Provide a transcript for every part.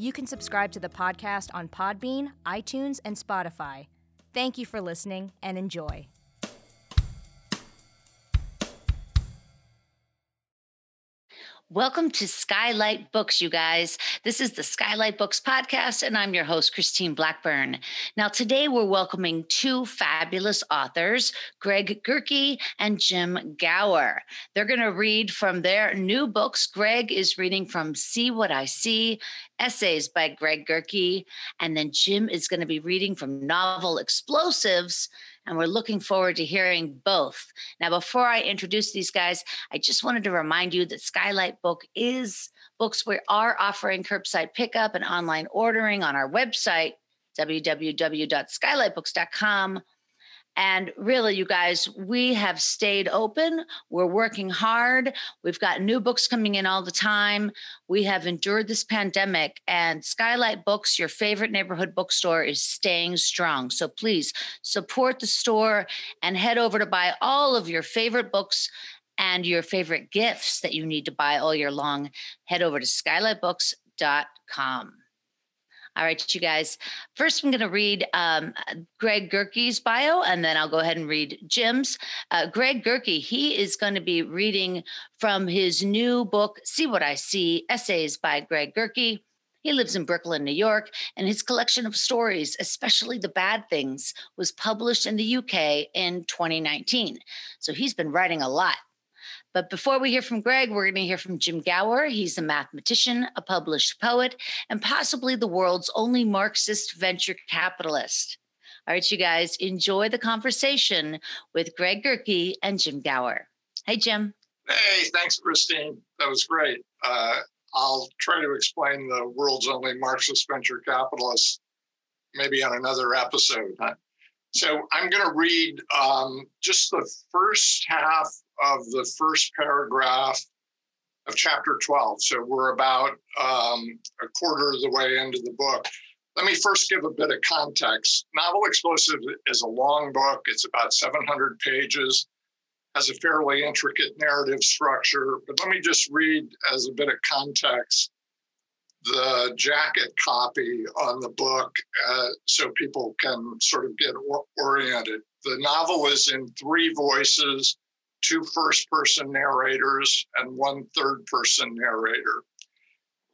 You can subscribe to the podcast on Podbean, iTunes, and Spotify. Thank you for listening and enjoy. Welcome to Skylight Books, you guys. This is the Skylight Books podcast, and I'm your host, Christine Blackburn. Now, today we're welcoming two fabulous authors, Greg Gerke and Jim Gauer. They're going to read from their new books. Greg is reading from See What I See, essays by Greg Gerke, and then Jim is going to be reading from novel Explosives and we're looking forward to hearing both. Now, before I introduce these guys, I just wanted to remind you that Skylight Book is books we are offering curbside pickup and online ordering on our website, www.skylightbooks.com. And really, you guys, we have stayed open. We're working hard. We've got new books coming in all the time. We have endured this pandemic, and Skylight Books, your favorite neighborhood bookstore, is staying strong. So please support the store and head over to buy all of your favorite books and your favorite gifts that you need to buy all year long. Head over to skylightbooks.com. All right, you guys. First, I'm going to read um, Greg Gerke's bio, and then I'll go ahead and read Jim's. Uh, Greg Gerke, he is going to be reading from his new book, See What I See Essays by Greg Gerke. He lives in Brooklyn, New York, and his collection of stories, especially the bad things, was published in the UK in 2019. So he's been writing a lot. But before we hear from Greg, we're going to hear from Jim Gauer. He's a mathematician, a published poet, and possibly the world's only Marxist venture capitalist. All right, you guys, enjoy the conversation with Greg Gerke and Jim Gauer. Hey, Jim. Hey, thanks, Christine. That was great. Uh, I'll try to explain the world's only Marxist venture capitalist maybe on another episode. So I'm going to read um, just the first half of the first paragraph of chapter 12. So we're about um, a quarter of the way into the book. Let me first give a bit of context. Novel Explosive is a long book, it's about 700 pages, has a fairly intricate narrative structure. But let me just read as a bit of context the jacket copy on the book uh, so people can sort of get or- oriented. The novel is in three voices two first person narrators and one third person narrator.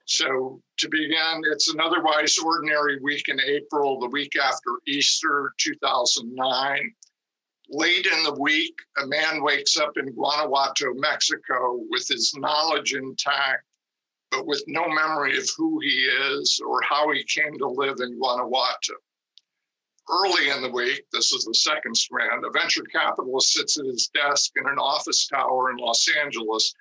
So, to begin, it's an otherwise ordinary week in April, the week after Easter 2009. Late in the week, a man wakes up in Guanajuato, Mexico, with his knowledge intact, but with no memory of who he is or how he came to live in Guanajuato early in the week, this is the second strand, a venture capitalist sits at his desk in an office tower in Los Angeles,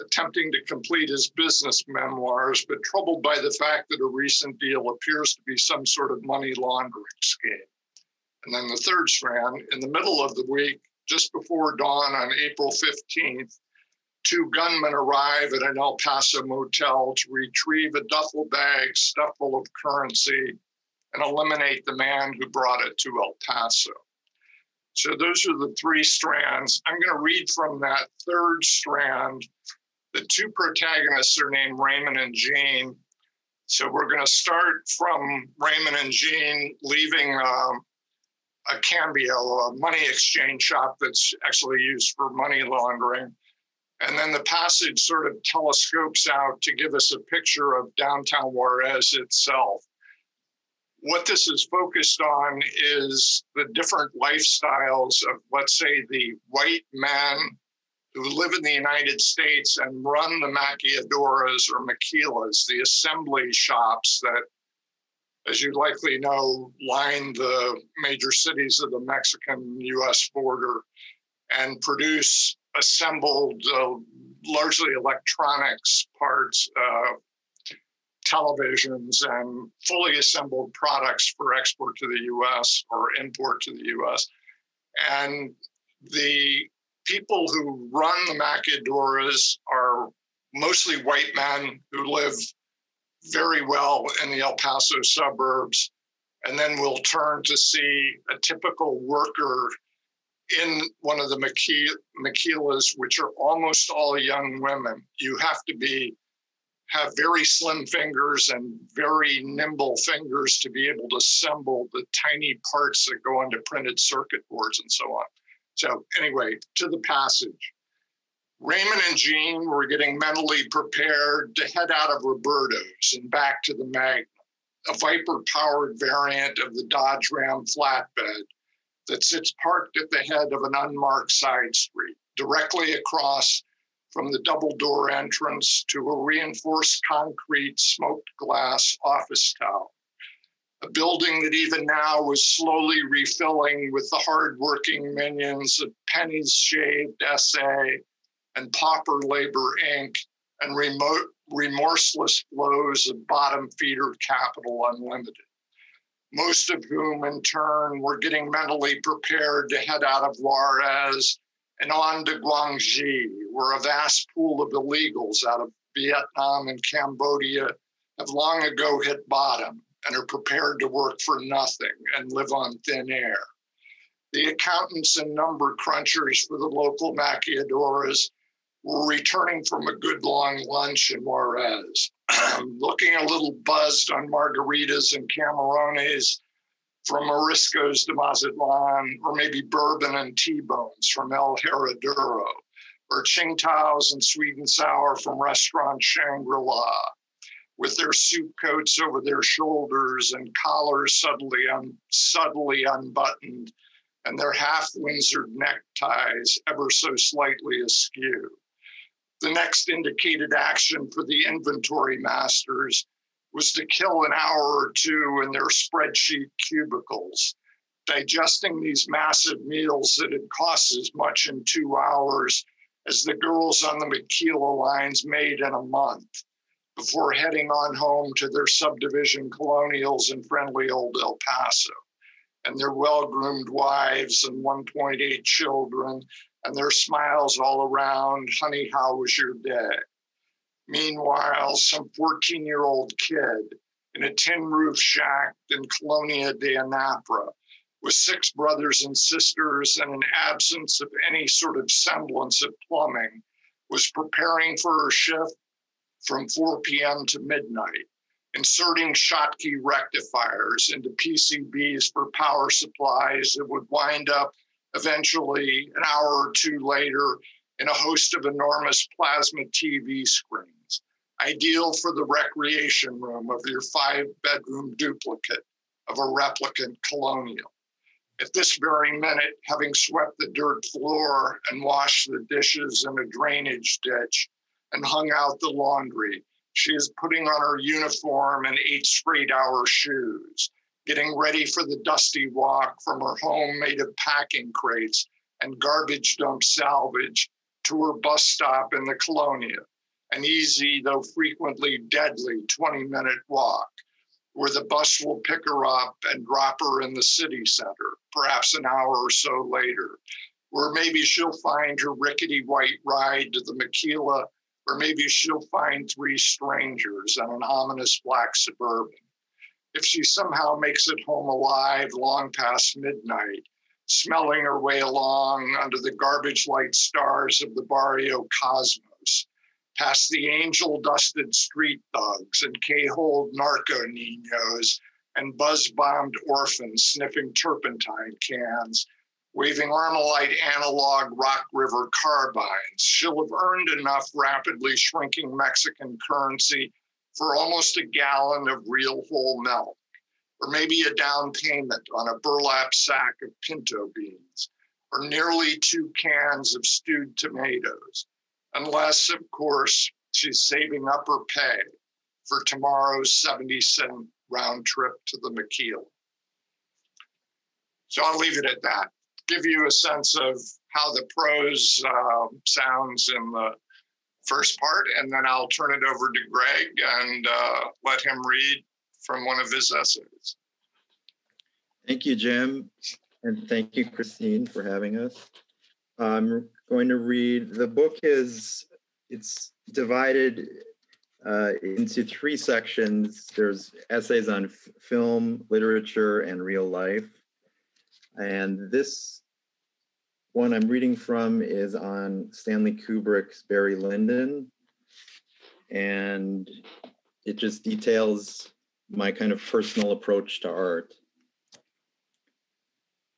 attempting to complete his business memoirs, but troubled by the fact that a recent deal appears to be some sort of money laundering scheme. And then the third strand, in the middle of the week, just before dawn on April 15th, two gunmen arrive at an El Paso motel to retrieve a duffel bag stuffed full of currency and eliminate the man who brought it to El Paso. So those are the three strands. I'm going to read from that third strand. The two protagonists are named Raymond and Jean. So we're going to start from Raymond and Jean leaving um, a Cambio, a money exchange shop that's actually used for money laundering. And then the passage sort of telescopes out to give us a picture of downtown Juarez itself what this is focused on is the different lifestyles of, let's say, the white men who live in the United States and run the maquiladoras or maquilas, the assembly shops that, as you likely know, line the major cities of the Mexican US border and produce assembled, uh, largely electronics parts, uh, televisions, and fully assembled products for export to the US or import to the US. And the people who run the maquiladoras are mostly white men who live very well in the El Paso suburbs. And then we'll turn to see a typical worker in one of the maquilas, which are almost all young women. You have to be have very slim fingers and very nimble fingers to be able to assemble the tiny parts that go onto printed circuit boards and so on. So, anyway, to the passage. Raymond and Jean were getting mentally prepared to head out of Roberto's and back to the Magnum, a Viper powered variant of the Dodge Ram flatbed that sits parked at the head of an unmarked side street, directly across from the double door entrance to a reinforced concrete smoked glass office tower a building that even now was slowly refilling with the hardworking minions of Pennies Shaved SA and Pauper Labor Inc. and remote, remorseless flows of bottom feeder capital unlimited. Most of whom, in turn, were getting mentally prepared to head out of Juarez and on to Guangxi, where a vast pool of illegals out of Vietnam and Cambodia have long ago hit bottom and are prepared to work for nothing and live on thin air. The accountants and number crunchers for the local maquiladoras were returning from a good long lunch in Juarez, looking a little buzzed on margaritas and camarones from Mariscos de Mazatlan, or maybe bourbon and T-bones from El Herraduro, or Tsingtao's and sweet and sour from restaurant Shangri-La, with their suit coats over their shoulders and collars suddenly, un- subtly unbuttoned and their half Windsor neckties ever so slightly askew. The next indicated action for the inventory masters was to kill an hour or two in their spreadsheet cubicles, digesting these massive meals that had cost as much in two hours as the girls on the maquila lines made in a month before heading on home to their subdivision colonials in friendly old El Paso and their well groomed wives and 1.8 children and their smiles all around. Honey, how was your day? Meanwhile, some 14 year old kid in a tin roof shack in Colonia de Anapra with six brothers and sisters and an absence of any sort of semblance of plumbing was preparing for her shift from 4 p.m. to midnight, inserting Schottky rectifiers into PCBs for power supplies that would wind up eventually an hour or two later in a host of enormous plasma TV screens, ideal for the recreation room of your five bedroom duplicate of a replicant colonial. At this very minute, having swept the dirt floor and washed the dishes in a drainage ditch, and hung out the laundry. She is putting on her uniform and eight straight hour shoes, getting ready for the dusty walk from her home made of packing crates and garbage dump salvage to her bus stop in the Colonia, an easy, though frequently deadly 20 minute walk where the bus will pick her up and drop her in the city center, perhaps an hour or so later, where maybe she'll find her rickety white ride to the Maquila or maybe she'll find three strangers on an ominous black suburban. If she somehow makes it home alive long past midnight, smelling her way along under the garbage light stars of the barrio cosmos, past the angel dusted street thugs and K-hold narco ninos and buzz bombed orphans sniffing turpentine cans waving Armalite analog Rock River carbines. She'll have earned enough rapidly shrinking Mexican currency for almost a gallon of real whole milk. or maybe a down payment on a burlap sack of pinto beans, or nearly two cans of stewed tomatoes, unless, of course, she's saving up her pay for tomorrow's 70 cent round trip to the McKeel. So I'll leave it at that. Give you a sense of how the prose uh, sounds in the first part, and then I'll turn it over to Greg and uh, let him read from one of his essays. Thank you, Jim. And thank you, Christine, for having us. I'm going to read, the book is, it's divided uh, into three sections. There's essays on f- film, literature, and real life. And this one I'm reading from is on Stanley Kubrick's Barry Lyndon. And it just details my kind of personal approach to art.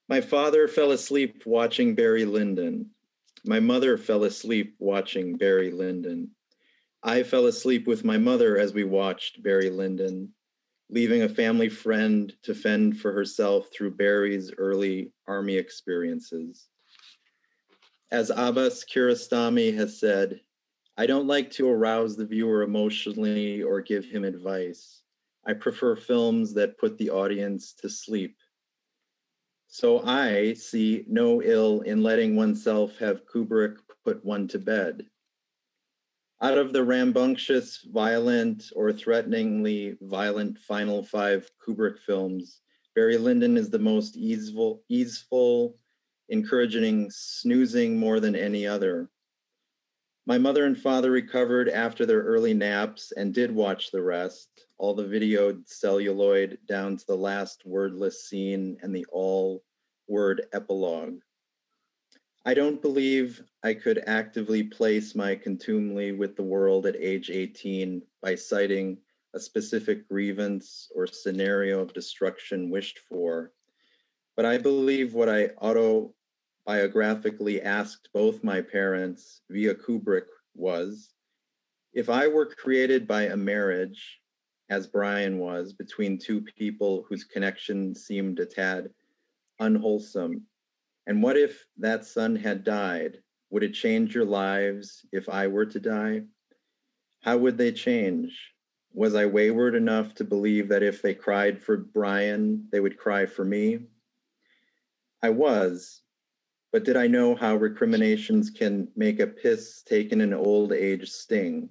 My father fell asleep watching Barry Lyndon. My mother fell asleep watching Barry Lyndon. I fell asleep with my mother as we watched Barry Lyndon, leaving a family friend to fend for herself through Barry's early army experiences. As Abbas Kiarostami has said, I don't like to arouse the viewer emotionally or give him advice. I prefer films that put the audience to sleep. So I see no ill in letting oneself have Kubrick put one to bed. Out of the rambunctious, violent, or threateningly violent final five Kubrick films, Barry Lyndon is the most easeful, easeful, encouraging snoozing more than any other. My mother and father recovered after their early naps and did watch the rest, all the videoed celluloid down to the last wordless scene and the all word epilogue. I don't believe I could actively place my contumely with the world at age 18 by citing a specific grievance or scenario of destruction wished for. But I believe what I autobiographically asked both my parents via Kubrick was if I were created by a marriage, as Brian was, between two people whose connection seemed a tad unwholesome, and what if that son had died? Would it change your lives if I were to die? How would they change? Was I wayward enough to believe that if they cried for Brian, they would cry for me? I was, but did I know how recriminations can make a piss taken in old age sting?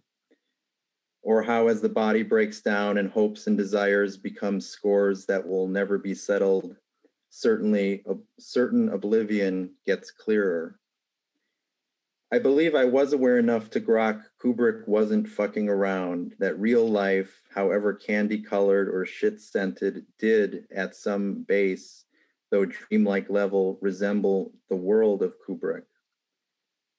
Or how, as the body breaks down and hopes and desires become scores that will never be settled, certainly a certain oblivion gets clearer. I believe I was aware enough to grok Kubrick wasn't fucking around, that real life, however candy colored or shit scented, did at some base though dreamlike level, resemble the world of Kubrick.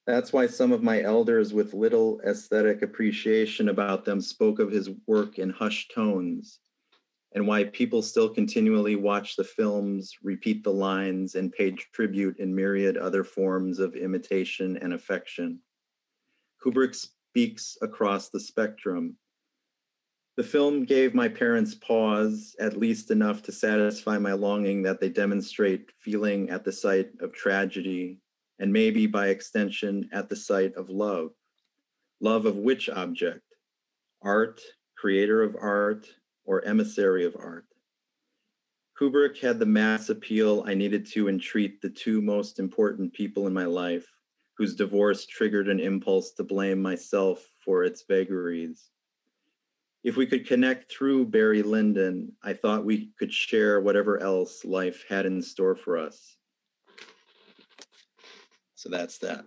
That's why some of my elders with little aesthetic appreciation about them spoke of his work in hushed tones, and why people still continually watch the films, repeat the lines, and pay tribute in myriad other forms of imitation and affection. Kubrick speaks across the spectrum, the film gave my parents pause, at least enough to satisfy my longing that they demonstrate feeling at the sight of tragedy, and maybe by extension at the sight of love. Love of which object? Art, creator of art, or emissary of art? Kubrick had the mass appeal I needed to entreat the two most important people in my life, whose divorce triggered an impulse to blame myself for its vagaries if we could connect through Barry Lyndon, I thought we could share whatever else life had in store for us. So that's that.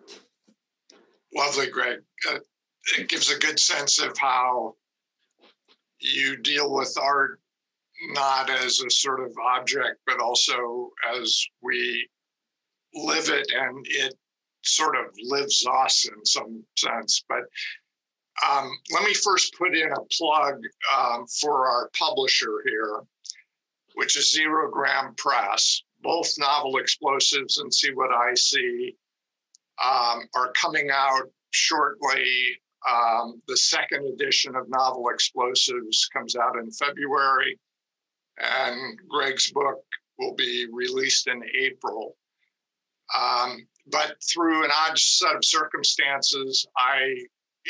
Lovely, Greg. Uh, it gives a good sense of how you deal with art not as a sort of object, but also as we live it and it sort of lives us in some sense. But um, let me first put in a plug um, for our publisher here, which is Zerogram Press. Both Novel Explosives and See What I See um, are coming out shortly. Um, the second edition of Novel Explosives comes out in February. and Greg's book will be released in April. Um, but through an odd set of circumstances, I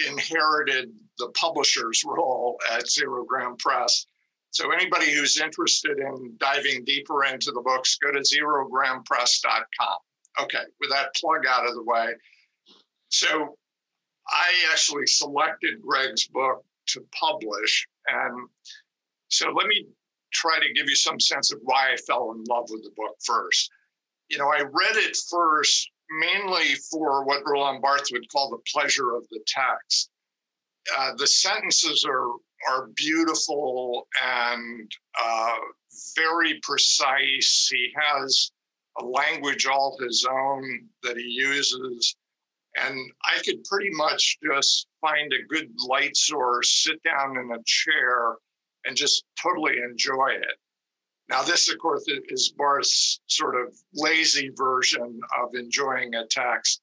inherited the publisher's role at Zerogram Press. So anybody who's interested in diving deeper into the books, go to zerogrampress.com. Okay, with that plug out of the way. So I actually selected Greg's book to publish. And so let me try to give you some sense of why I fell in love with the book first. You know, I read it first mainly for what Roland Barthes would call the pleasure of the text. Uh, the sentences are are beautiful and uh, very precise. He has a language all his own that he uses. And I could pretty much just find a good light source, sit down in a chair, and just totally enjoy it. Now, this, of course, is Barthes's sort of lazy version of enjoying a text.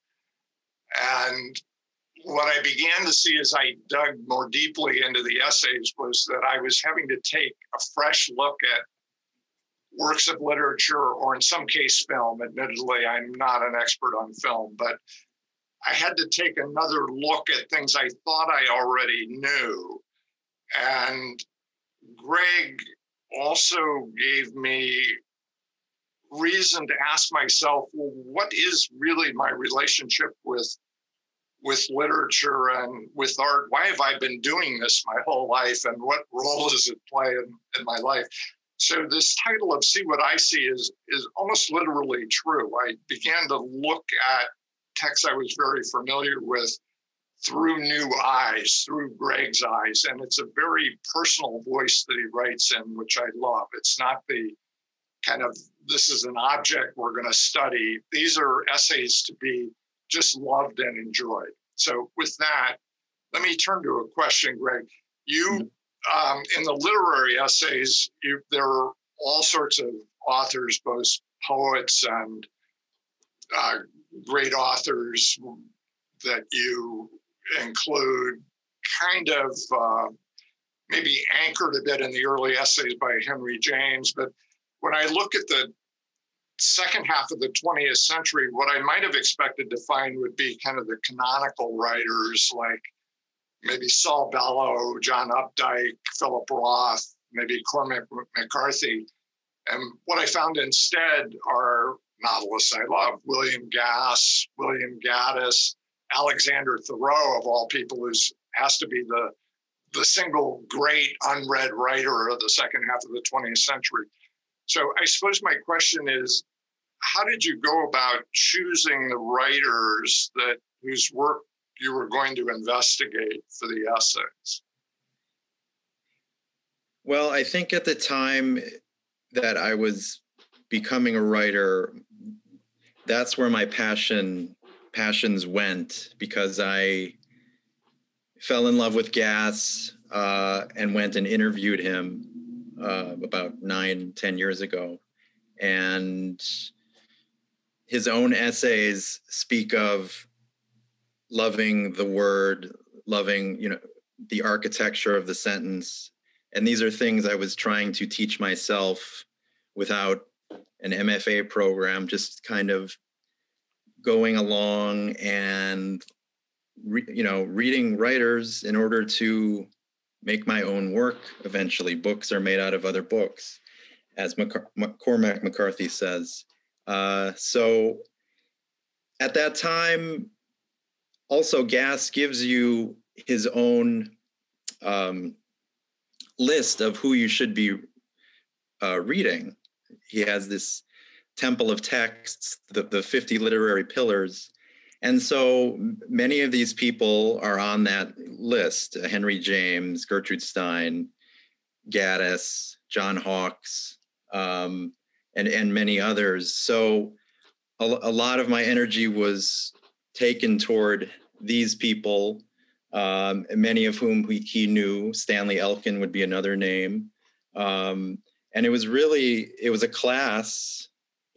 And what I began to see as I dug more deeply into the essays was that I was having to take a fresh look at works of literature, or in some case, film. Admittedly, I'm not an expert on film, but I had to take another look at things I thought I already knew. And Greg also gave me reason to ask myself, well, what is really my relationship with with literature and with art? Why have I been doing this my whole life, and what role does it play in, in my life? So this title of "See What I See" is is almost literally true. I began to look at texts I was very familiar with through new eyes, through Greg's eyes. And it's a very personal voice that he writes in, which I love. It's not the kind of this is an object we're going to study. These are essays to be just loved and enjoyed. So, with that, let me turn to a question, Greg. You, mm-hmm. um, in the literary essays, you, there are all sorts of authors, both poets and uh, great authors that you include kind of uh, maybe anchored a bit in the early essays by Henry James. But when I look at the second half of the 20th century, what I might have expected to find would be kind of the canonical writers like maybe Saul Bellow, John Updike, Philip Roth, maybe Cormac McCarthy. And what I found instead are novelists I love William Gass, William Gaddis, Alexander Theroux, of all people, who has to be the the single great unread writer of the second half of the 20th century. So I suppose my question is, how did you go about choosing the writers that whose work you were going to investigate for the essays? Well, I think at the time that I was becoming a writer, that's where my passion passions went because I fell in love with Gass uh, and went and interviewed him uh, about nine, ten years ago. And his own essays speak of loving the word, loving, you know, the architecture of the sentence. And these are things I was trying to teach myself without an MFA program, just kind of going along and re, you know reading writers in order to make my own work. Eventually books are made out of other books as cormac mccarthy says. Uh, so at that time also Gass gives you his own um, list of who you should be uh, reading. He has this temple of texts, the, the 50 literary pillars. And so many of these people are on that list Henry James, Gertrude Stein, Gaddis, John Hawkes, um, and, and many others. So a, a, lot of my energy was taken toward these people, um, many of whom he, he, knew. Stanley Elkin would be another name. Um, and it was really, it was a class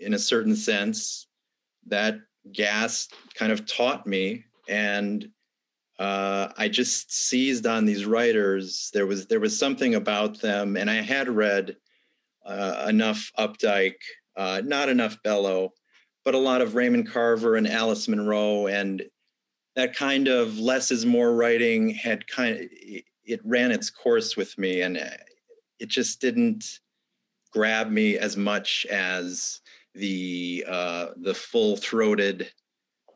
in a certain sense that gas kind of taught me and uh, I just seized on these writers. There was there was something about them, and I had read uh, enough Updike, uh, not enough Bellow, but a lot of Raymond Carver and Alice Munro, and that kind of less is more writing had kind of it ran its course with me, and it just didn't grab me as much as the uh, the full throated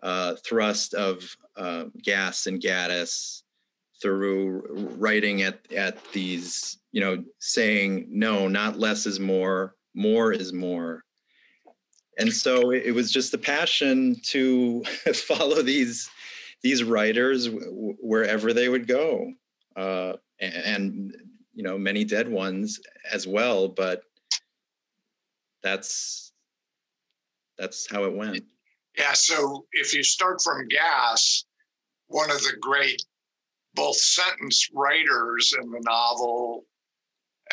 uh, thrust of uh, Gass and Gaddis through writing at at these you know saying no not less is more more is more. And so it, was just a passion to follow these these writers w- wherever they would go. Uh, and, and you know many dead ones as well but that's that's how it went. Yeah so if you start from Gass, one of the great both sentence writers in the novel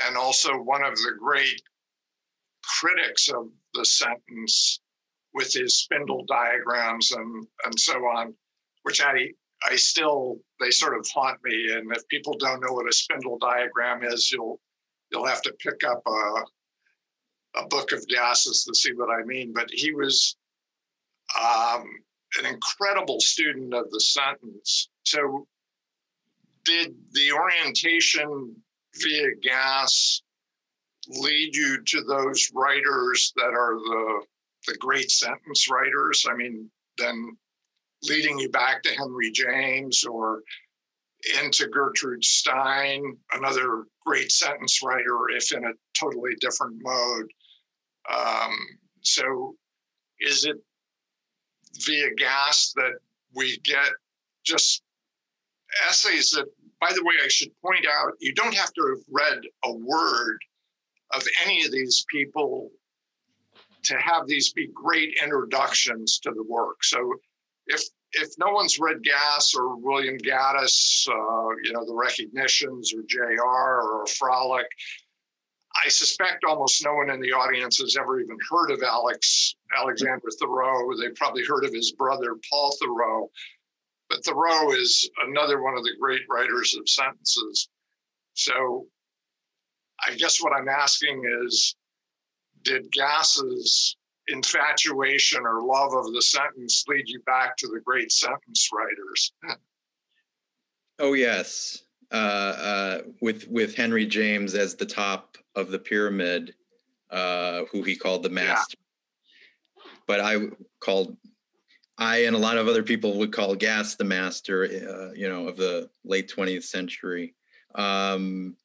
and also one of the great critics of the sentence with his spindle diagrams and and so on which i i still they sort of haunt me. And if people don't know what a spindle diagram is you'll you'll have to pick up a a book of Gass's to see what i mean but he was um, an incredible student of the sentence so did the orientation via Gass lead you to those writers that are the the great sentence writers? I mean, then leading you back to Henry James or into Gertrude Stein, another great sentence writer, if in a totally different mode. Um, so, is it via Gass that we get just essays that, by the way, I should point out, you don't have to have read a word of any of these people to have these be great introductions to the work. So if if no one's read Gass or William Gaddis, uh, you know, the recognitions or JR or Frolic, I suspect almost no one in the audience has ever even heard of Alex Alexander Theroux. They've probably heard of his brother Paul Theroux. But Thoreau is another one of the great writers of sentences. So I guess what I'm asking is did Gass's infatuation or love of the sentence lead you back to the great sentence writers? oh, yes. Uh, uh, with with Henry James as the top of the pyramid, uh, who he called the master. Yeah. But I called I and a lot of other people would call Gass the master, uh, you know, of the late 20th century. Um,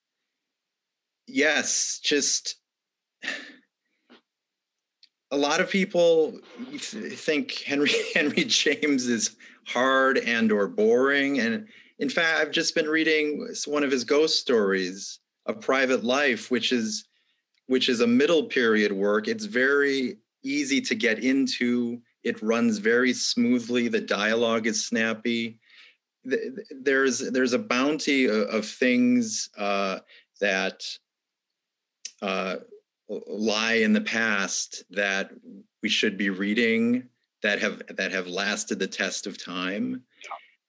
yes, just a lot of people think Henry Henry James is hard and or boring, and in fact, I've just been reading one of his ghost stories, A Private Life, which is which is a middle period work. It's very easy to get into it runs very smoothly. The dialogue is snappy. There's there's a bounty of, things uh, that uh, lie in the past that we should be reading that have that have lasted the test of time,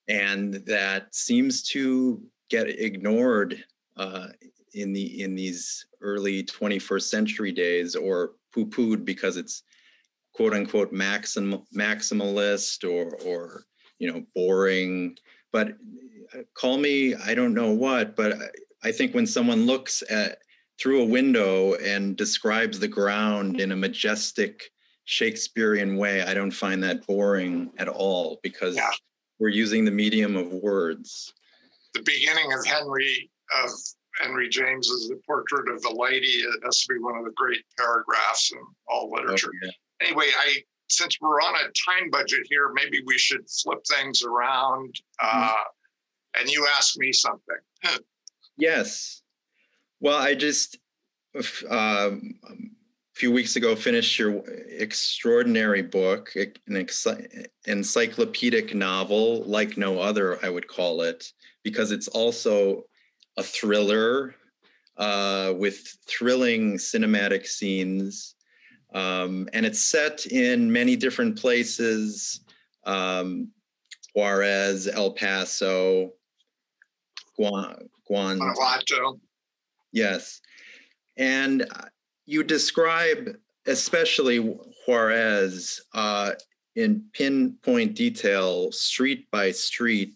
and that seems to get ignored uh, in the in these early 21st century days or poo-pooed because it's quote unquote maxim, maximalist or or you know boring but uh, call me i don't know what but i think when someone looks at through a window and describes the ground in a majestic shakespearean way i don't find that boring at all because yeah. We're using the medium of words the beginning of henry of henry james is the portrait of the lady it has to be one of the great paragraphs in all literature oh, anyway, I since we're on a time budget here, maybe we should flip things around. Mm-hmm. Uh, and you ask me something. yes. Well, I just um, a few weeks ago finished your extraordinary book, an encyclopedic novel like no other, I would call it, because it's also a thriller uh, with thrilling cinematic scenes um, and it's set in many different places um, Juarez, El Paso, Guan, Guanajuato. Yes. And, you describe especially Juarez uh, in pinpoint detail, street by street.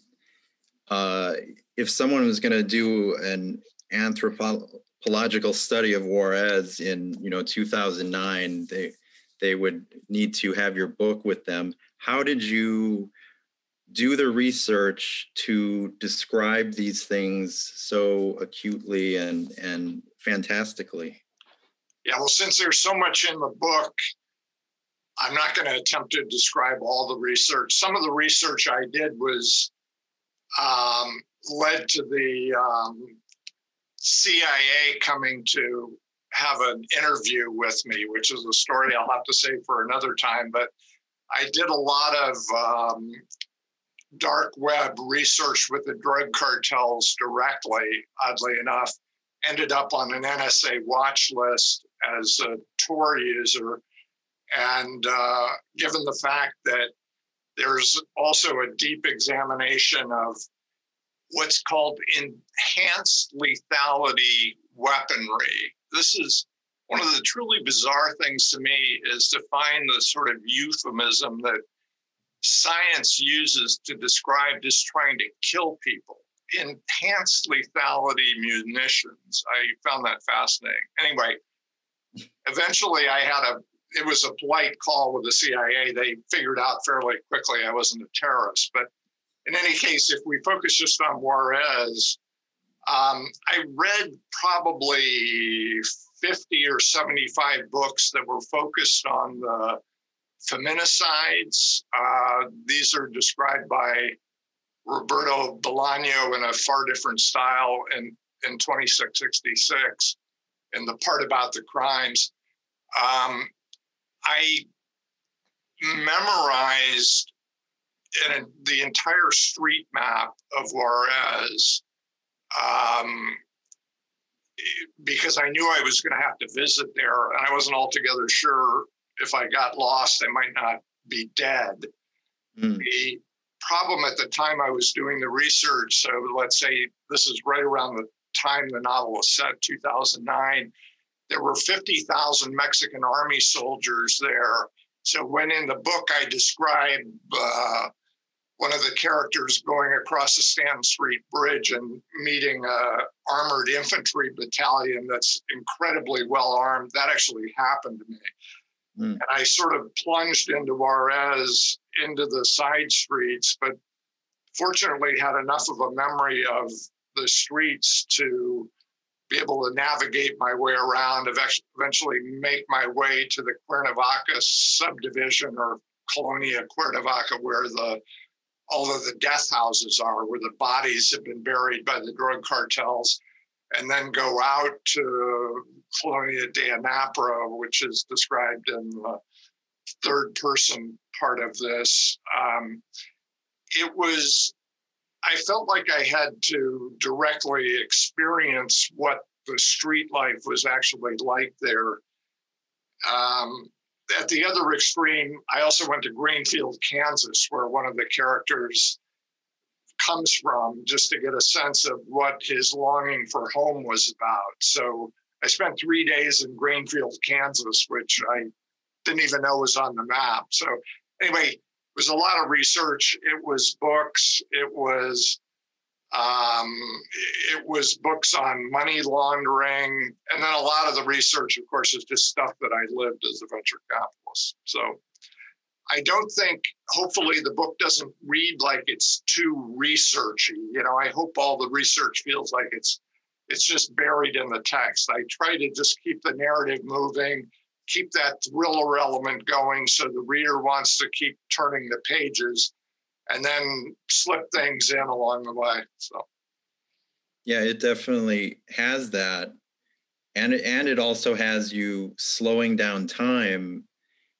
Uh, if someone was going to do an anthropological study of Juarez in you know 2009, they they would need to have your book with them. How did you do the research to describe these things so acutely and and fantastically? Yeah, well, since there's so much in the book, I'm not going to attempt to describe all the research. Some of the research I did was um, led to the um, CIA coming to have an interview with me, which is a story I'll have to say for another time. But I did a lot of um, dark web research with the drug cartels directly, oddly enough, ended up on an NSA watch list as a Tor user. And uh, given the fact that there's also a deep examination of what's called enhanced lethality weaponry. This is one of the truly bizarre things to me is to find the sort of euphemism that science uses to describe just trying to kill people. Enhanced lethality munitions. I found that fascinating. Anyway, eventually I had a it was a polite call with the CIA. They figured out fairly quickly I wasn't a terrorist. But in any case, if we focus just on Juarez, um, I read probably 50 or 75 books that were focused on the feminicides. Uh, these are described by Roberto Bolaño in a far different style in, in 2666 and the part about the crimes. Um, I memorized in the entire street map of Juarez um, because I knew I was going to have to visit there, and I wasn't altogether sure if I got lost, I might not be dead. Mm. The problem at the time I was doing the research, so let's say this is right around the time the novel was set, 2009, there were 50,000 Mexican army soldiers there. So when in the book I describe uh, one of the characters going across the Stanton Street Bridge and meeting a armored infantry battalion that's incredibly well armed, that actually happened to me. Mm. And I sort of plunged into Juarez, into the side streets, but fortunately had enough of a memory of the streets to be able to navigate my way around, eventually make my way to the Cuernavaca subdivision or Colonia Cuernavaca, where the all of the death houses are, where the bodies have been buried by the drug cartels, and then go out to Colonia de Anapra, which is described in the third person part of this. Um, it was I felt like I had to directly experience what the street life was actually like there. Um, at the other extreme, I also went to Greenfield, Kansas, where one of the characters comes from, just to get a sense of what his longing for home was about. So I spent three days in Greenfield, Kansas, which I didn't even know was on the map. So anyway, was a lot of research. It was books. It was um, it was books on money laundering, and then a lot of the research, of course, is just stuff that I lived as a venture capitalist. So I don't think, hopefully, the book doesn't read like it's too researchy. You know, I hope all the research feels like it's it's just buried in the text. I try to just keep the narrative moving keep that thriller element going so the reader wants to keep turning the pages and then slip things in along the way so. Yeah it definitely has that. And and it also has you slowing down time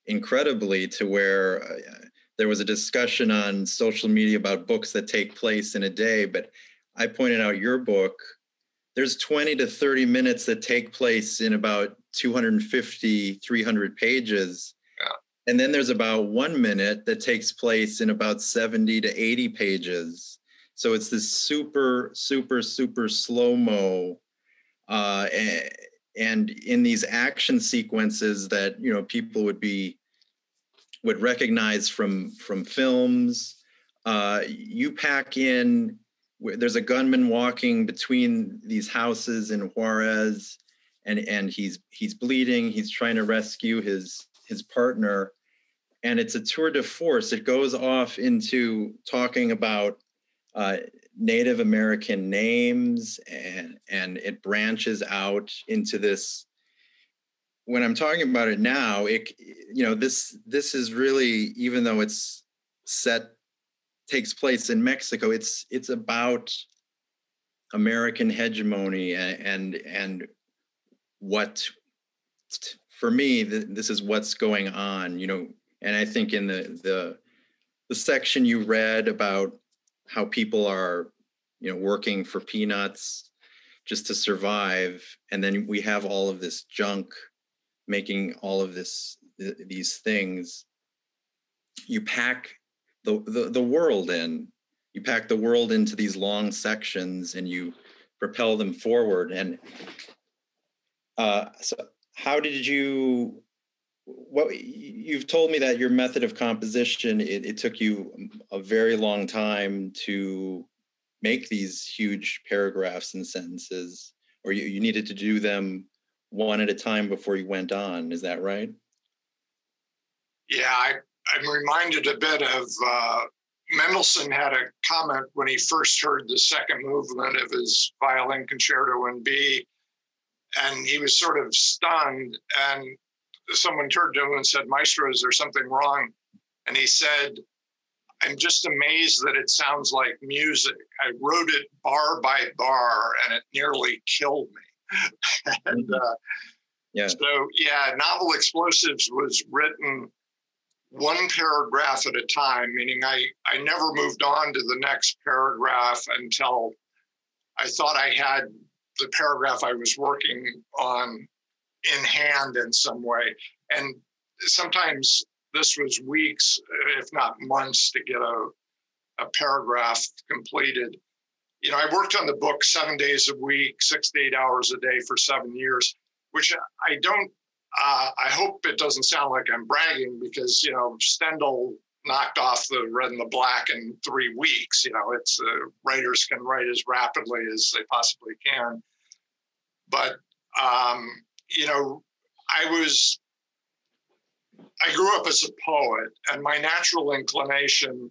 incredibly to where uh, there was a discussion on social media about books that take place in a day but i pointed out your book. There's 20 to 30 minutes that take place in about 250 300 pages. Yeah. and then there's about one minute that takes place in about 70 to 80 pages. So it's this super super super slow mo uh, and in these action sequences that you know people would be would recognize from from films uh, you pack in there's a gunman walking between these houses in Juarez and and he's he's bleeding he's trying to rescue his his partner. And it's a tour de force. It goes off into talking about uh, Native American names and and it branches out into this. When I'm talking about it now it you know this this is really even though it's set takes place in Mexico it's it's about American hegemony and and, and what for me this is what's going on you know and I think in the the the section you read about how people are you know working for peanuts just to survive and then we have all of this junk making all of this th- these things you pack the, the the world in. You pack the world into these long sections and you propel them forward and uh, so how did you what you've told me that your method of composition it, it, took you a very long time to make these huge paragraphs and sentences or you, you needed to do them one at a time before you went on is that right? Yeah I, i'm reminded a bit of uh, mendelssohn had a comment when he first heard the second movement of his violin concerto in b and he was sort of stunned and someone turned to him and said, Maestro, is there something wrong? And he said, I'm just amazed that it sounds like music. I wrote it bar by bar and it nearly killed me. and uh, yeah. so, yeah, Novel Explosives was written one paragraph at a time, meaning I, I never moved on to the next paragraph until I thought I had the paragraph I was working on in hand in some way. And sometimes this was weeks, if not months, to get a, a paragraph completed. You know, I worked on the book seven days a week, six to eight hours a day for seven years, which I don't, uh, I hope it doesn't sound like I'm bragging because, you know, Stendhal knocked off the red and the black in three weeks. You know, it's uh, writers can write as rapidly as they possibly can. But um, you know, I was, I grew up as a poet, and my natural inclination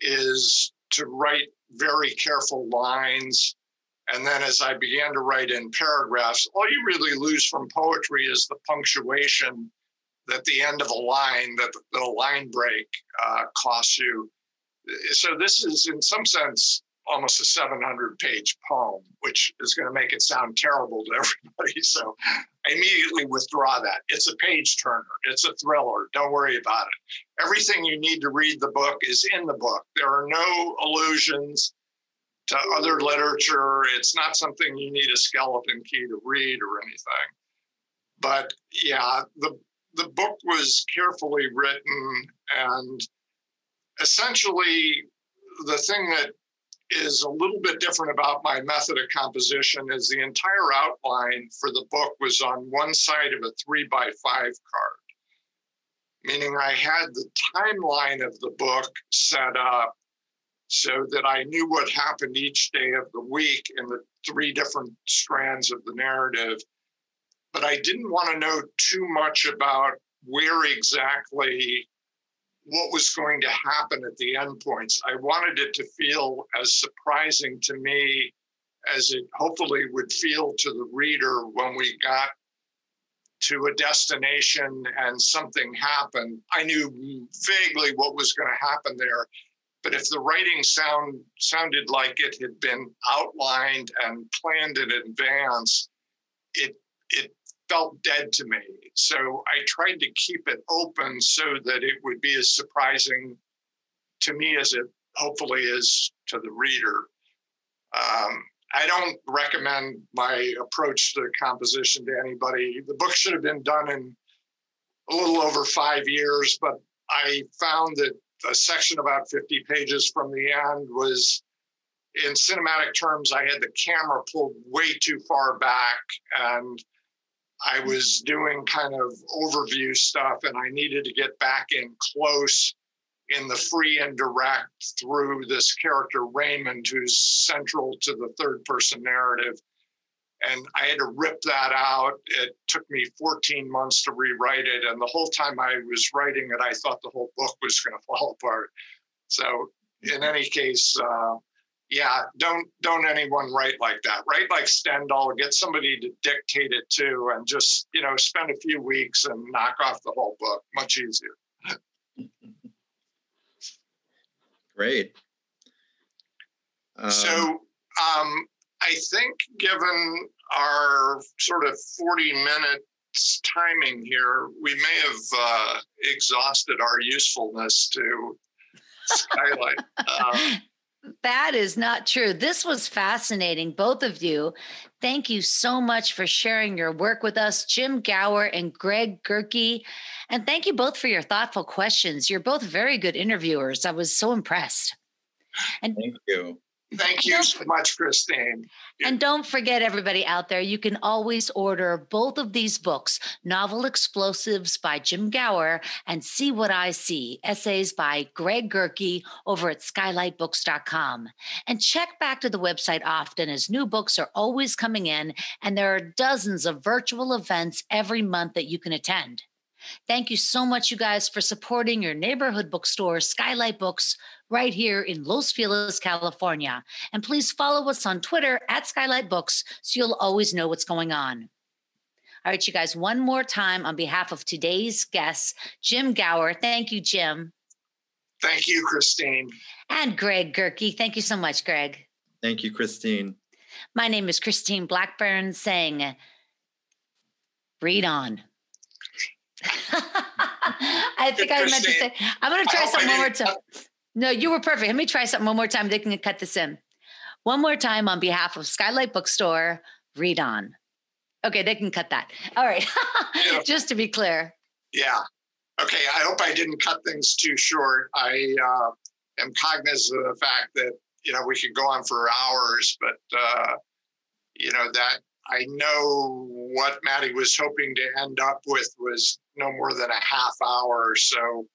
is to write very careful lines. And then as I began to write in paragraphs, all you really lose from poetry is the punctuation at the end of a line that, the line break uh, costs you. So this is, in some sense, almost a 700 page poem, which is going to make it sound terrible to everybody. So I immediately withdraw that. It's a page turner, it's a thriller. Don't worry about it. Everything you need to read the book is in the book. There are no allusions to other literature. It's not something you need a skeleton key to read or anything. But yeah, the the book was carefully written and essentially the thing that is a little bit different about my method of composition is the entire outline for the book was on one side of a three by five card, meaning I had the timeline of the book set up so that I knew what happened each day of the week in the three different strands of the narrative. But I didn't want to know too much about where exactly what was going to happen at the endpoints. I wanted it to feel as surprising to me as it hopefully would feel to the reader when we got to a destination and something happened. I knew vaguely what was going to happen there. But if the writing sound sounded like it had been outlined and planned in advance, it it felt dead to me. So I tried to keep it open so that it would be as surprising to me as it hopefully is to the reader. Um, I don't recommend my approach to composition to anybody. The book should have been done in a little over five years, but I found that a section about 50 pages from the end was, in cinematic terms, I had the camera pulled way too far back and I was doing kind of overview stuff and I needed to get back in close in the free indirect through this character Raymond, who's central to the third person narrative. And I had to rip that out. It took me 14 months to rewrite it. And the whole time I was writing it, I thought the whole book was going to fall apart. So, in any case, uh, yeah, don't don't anyone write like that. Write like Stendhal. Get somebody to dictate it to, and just you know spend a few weeks and knock off the whole book. Much easier. Great. Um, so um, I think, given our sort of forty minutes timing here, we may have uh, exhausted our usefulness to skylight. Uh, that is not true. This was fascinating, both of you. Thank you so much for sharing your work with us, Jim Gauer and Greg Gerke. And thank you both for your thoughtful questions. You're both very good interviewers. I was so impressed. And thank you. Thank you so much, Christine. And don't forget, everybody out there, you can always order both of these books Novel Explosives by Jim Gauer and See What I See, essays by Greg Gerke over at skylightbooks.com. And check back to the website often as new books are always coming in, and there are dozens of virtual events every month that you can attend. Thank you so much, you guys, for supporting your neighborhood bookstore, Skylight Books, right here in Los Feliz, California. And please follow us on Twitter at Skylight Books so you'll always know what's going on. All right, you guys, one more time on behalf of today's guests, Jim Gauer. Thank you, Jim. Thank you, Christine. And Greg Gerke. Thank you so much, Greg. Thank you, Christine. My name is Christine Blackburn saying, read on. I think I meant to say, I'm going to try something one more time. No, you were perfect. Let me try something one more time. They can cut this in. One more time on behalf of Skylight Bookstore, read on. Okay, they can cut that. All right. yeah. Just to be clear. Yeah. Okay. I hope I didn't cut things too short. I uh, am cognizant of the fact that, you know, we could go on for hours, but, uh, you know, that I know what Maddie was hoping to end up with was no more than a half hour. Or so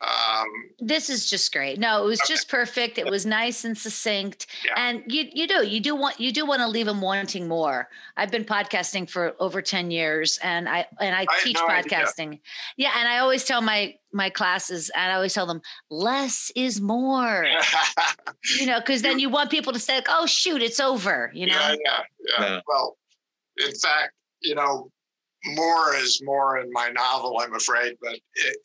um, this is just great. No, it was okay. just perfect. It was nice and succinct. Yeah. And you you do you do want you do want to leave them wanting more. I've been podcasting for over 10 years and I and I, I teach no podcasting. Idea. Yeah, and I always tell my my classes and I always tell them less is more. you know, because then you want people to say, "Oh shoot, it's over," you know. Yeah, yeah, yeah. yeah. Well, in fact, you know, more is more in my novel, I'm afraid. But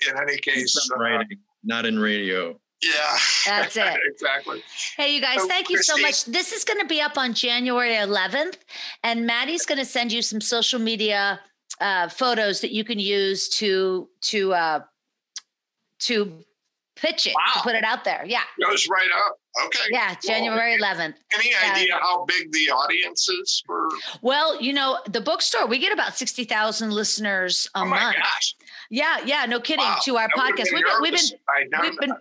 in any case, uh, writing, not in radio. Yeah, that's it. exactly. Hey, you guys, so, thank you Christine, so much. This is going to be up on January 11th, and Maddie's going to send you some social media uh, photos that you can use to to uh, to pitch it wow. to put it out there. Yeah. Goes right up. Okay. Yeah, January well, 11th. Any idea how big the audience is for? Well, you know, the bookstore, we get about 60,000 listeners a month. oh month. My gosh. Yeah, yeah, no kidding. Wow. To our that podcast. We've been, we've been, we've been,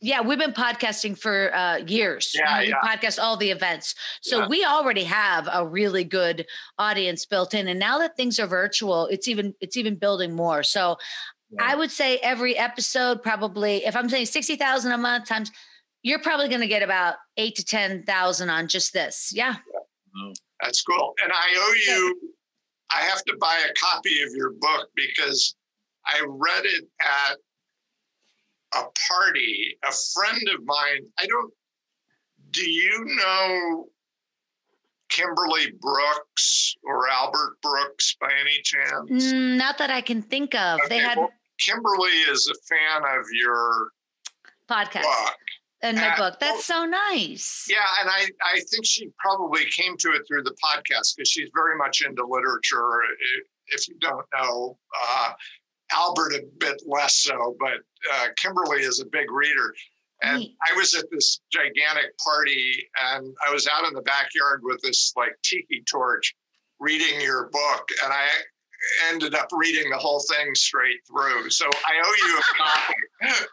yeah, we've been podcasting for uh, years. Yeah, we yeah. podcast all the events. So yeah. we already have a really good audience built in. And now that things are virtual, it's even it's even building more. So yeah. I would say every episode probably, if I'm saying 60,000 a month times, you're probably going to get about eight to 10,000 on just this. Yeah. yeah. That's cool. And I owe you, I have to buy a copy of your book because I read it at a party. A friend of mine, I don't, do you know Kimberly Brooks or Albert Brooks by any chance? Mm, not that I can think of. Okay, they had well, Kimberly is a fan of your podcast book. And my book. That's well, so nice. Yeah, and I I think she probably came to it through the podcast because she's very much into literature. If you don't know, uh, Albert a bit less so, but uh, Kimberly is a big reader. And I was at this gigantic party and I was out in the backyard with this like tiki torch reading your book. And I ended up reading the whole thing straight through. So I owe you a copy.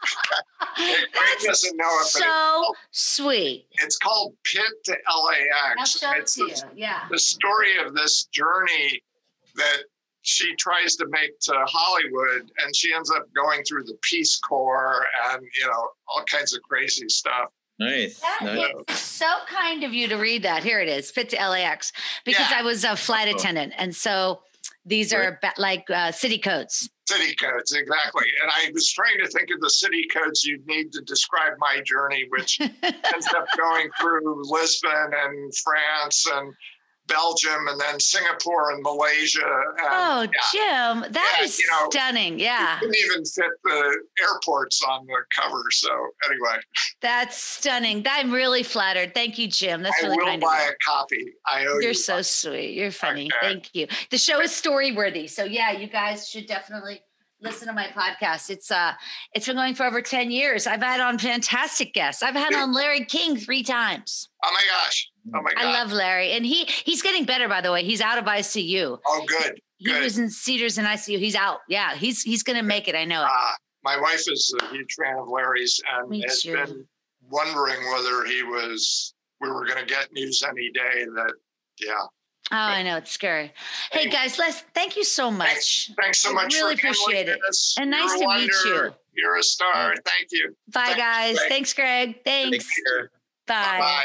Greg doesn't know it, so called, sweet. It's called Pit to LAX. I'll show it's it to you. Yeah. The story of this journey that she tries to make to Hollywood, and she ends up going through the Peace Corps and you know all kinds of crazy stuff. Nice. That nice. is so kind of you to read that. Here it is, Pit to LAX, because Yeah. I was a flight attendant, and so these are ba- like uh, city codes. City codes, exactly. And I was trying to think of the city codes you'd need to describe my journey, which ends up going through Lisbon and France and Belgium and then Singapore and Malaysia. And Oh, yeah, Jim, that Yeah, is you know, stunning. Yeah, couldn't even fit the airports on the cover. So anyway, that's stunning. I'm really flattered. Thank you, Jim. That's I really will kind buy of you. a copy. I owe You're you. so sweet. You're funny. Okay. Thank you. The show is story worthy. So yeah, you guys should definitely listen to my podcast. It's uh it's been going for over 10 years. I've had on fantastic guests. I've had on Larry King three times. Oh my gosh. Oh my God. I love Larry. And he he's getting better by the way. He's out of ICU. oh, good. He Good. was in Cedars in ICU. He's out. Yeah, he's he's gonna make it. I know it. Uh, my wife is a huge fan of Larry's and Me has too. been wondering whether he was, we were going to get news any day that, yeah. Oh, I know it's scary. Hey guys, Les, thank you so much. Thanks so I much really appreciate it. this. And nice You're to meet you. You're a star. Thank you. Bye Thanks, guys. Greg. Thanks, Greg. Thanks. Bye. Bye.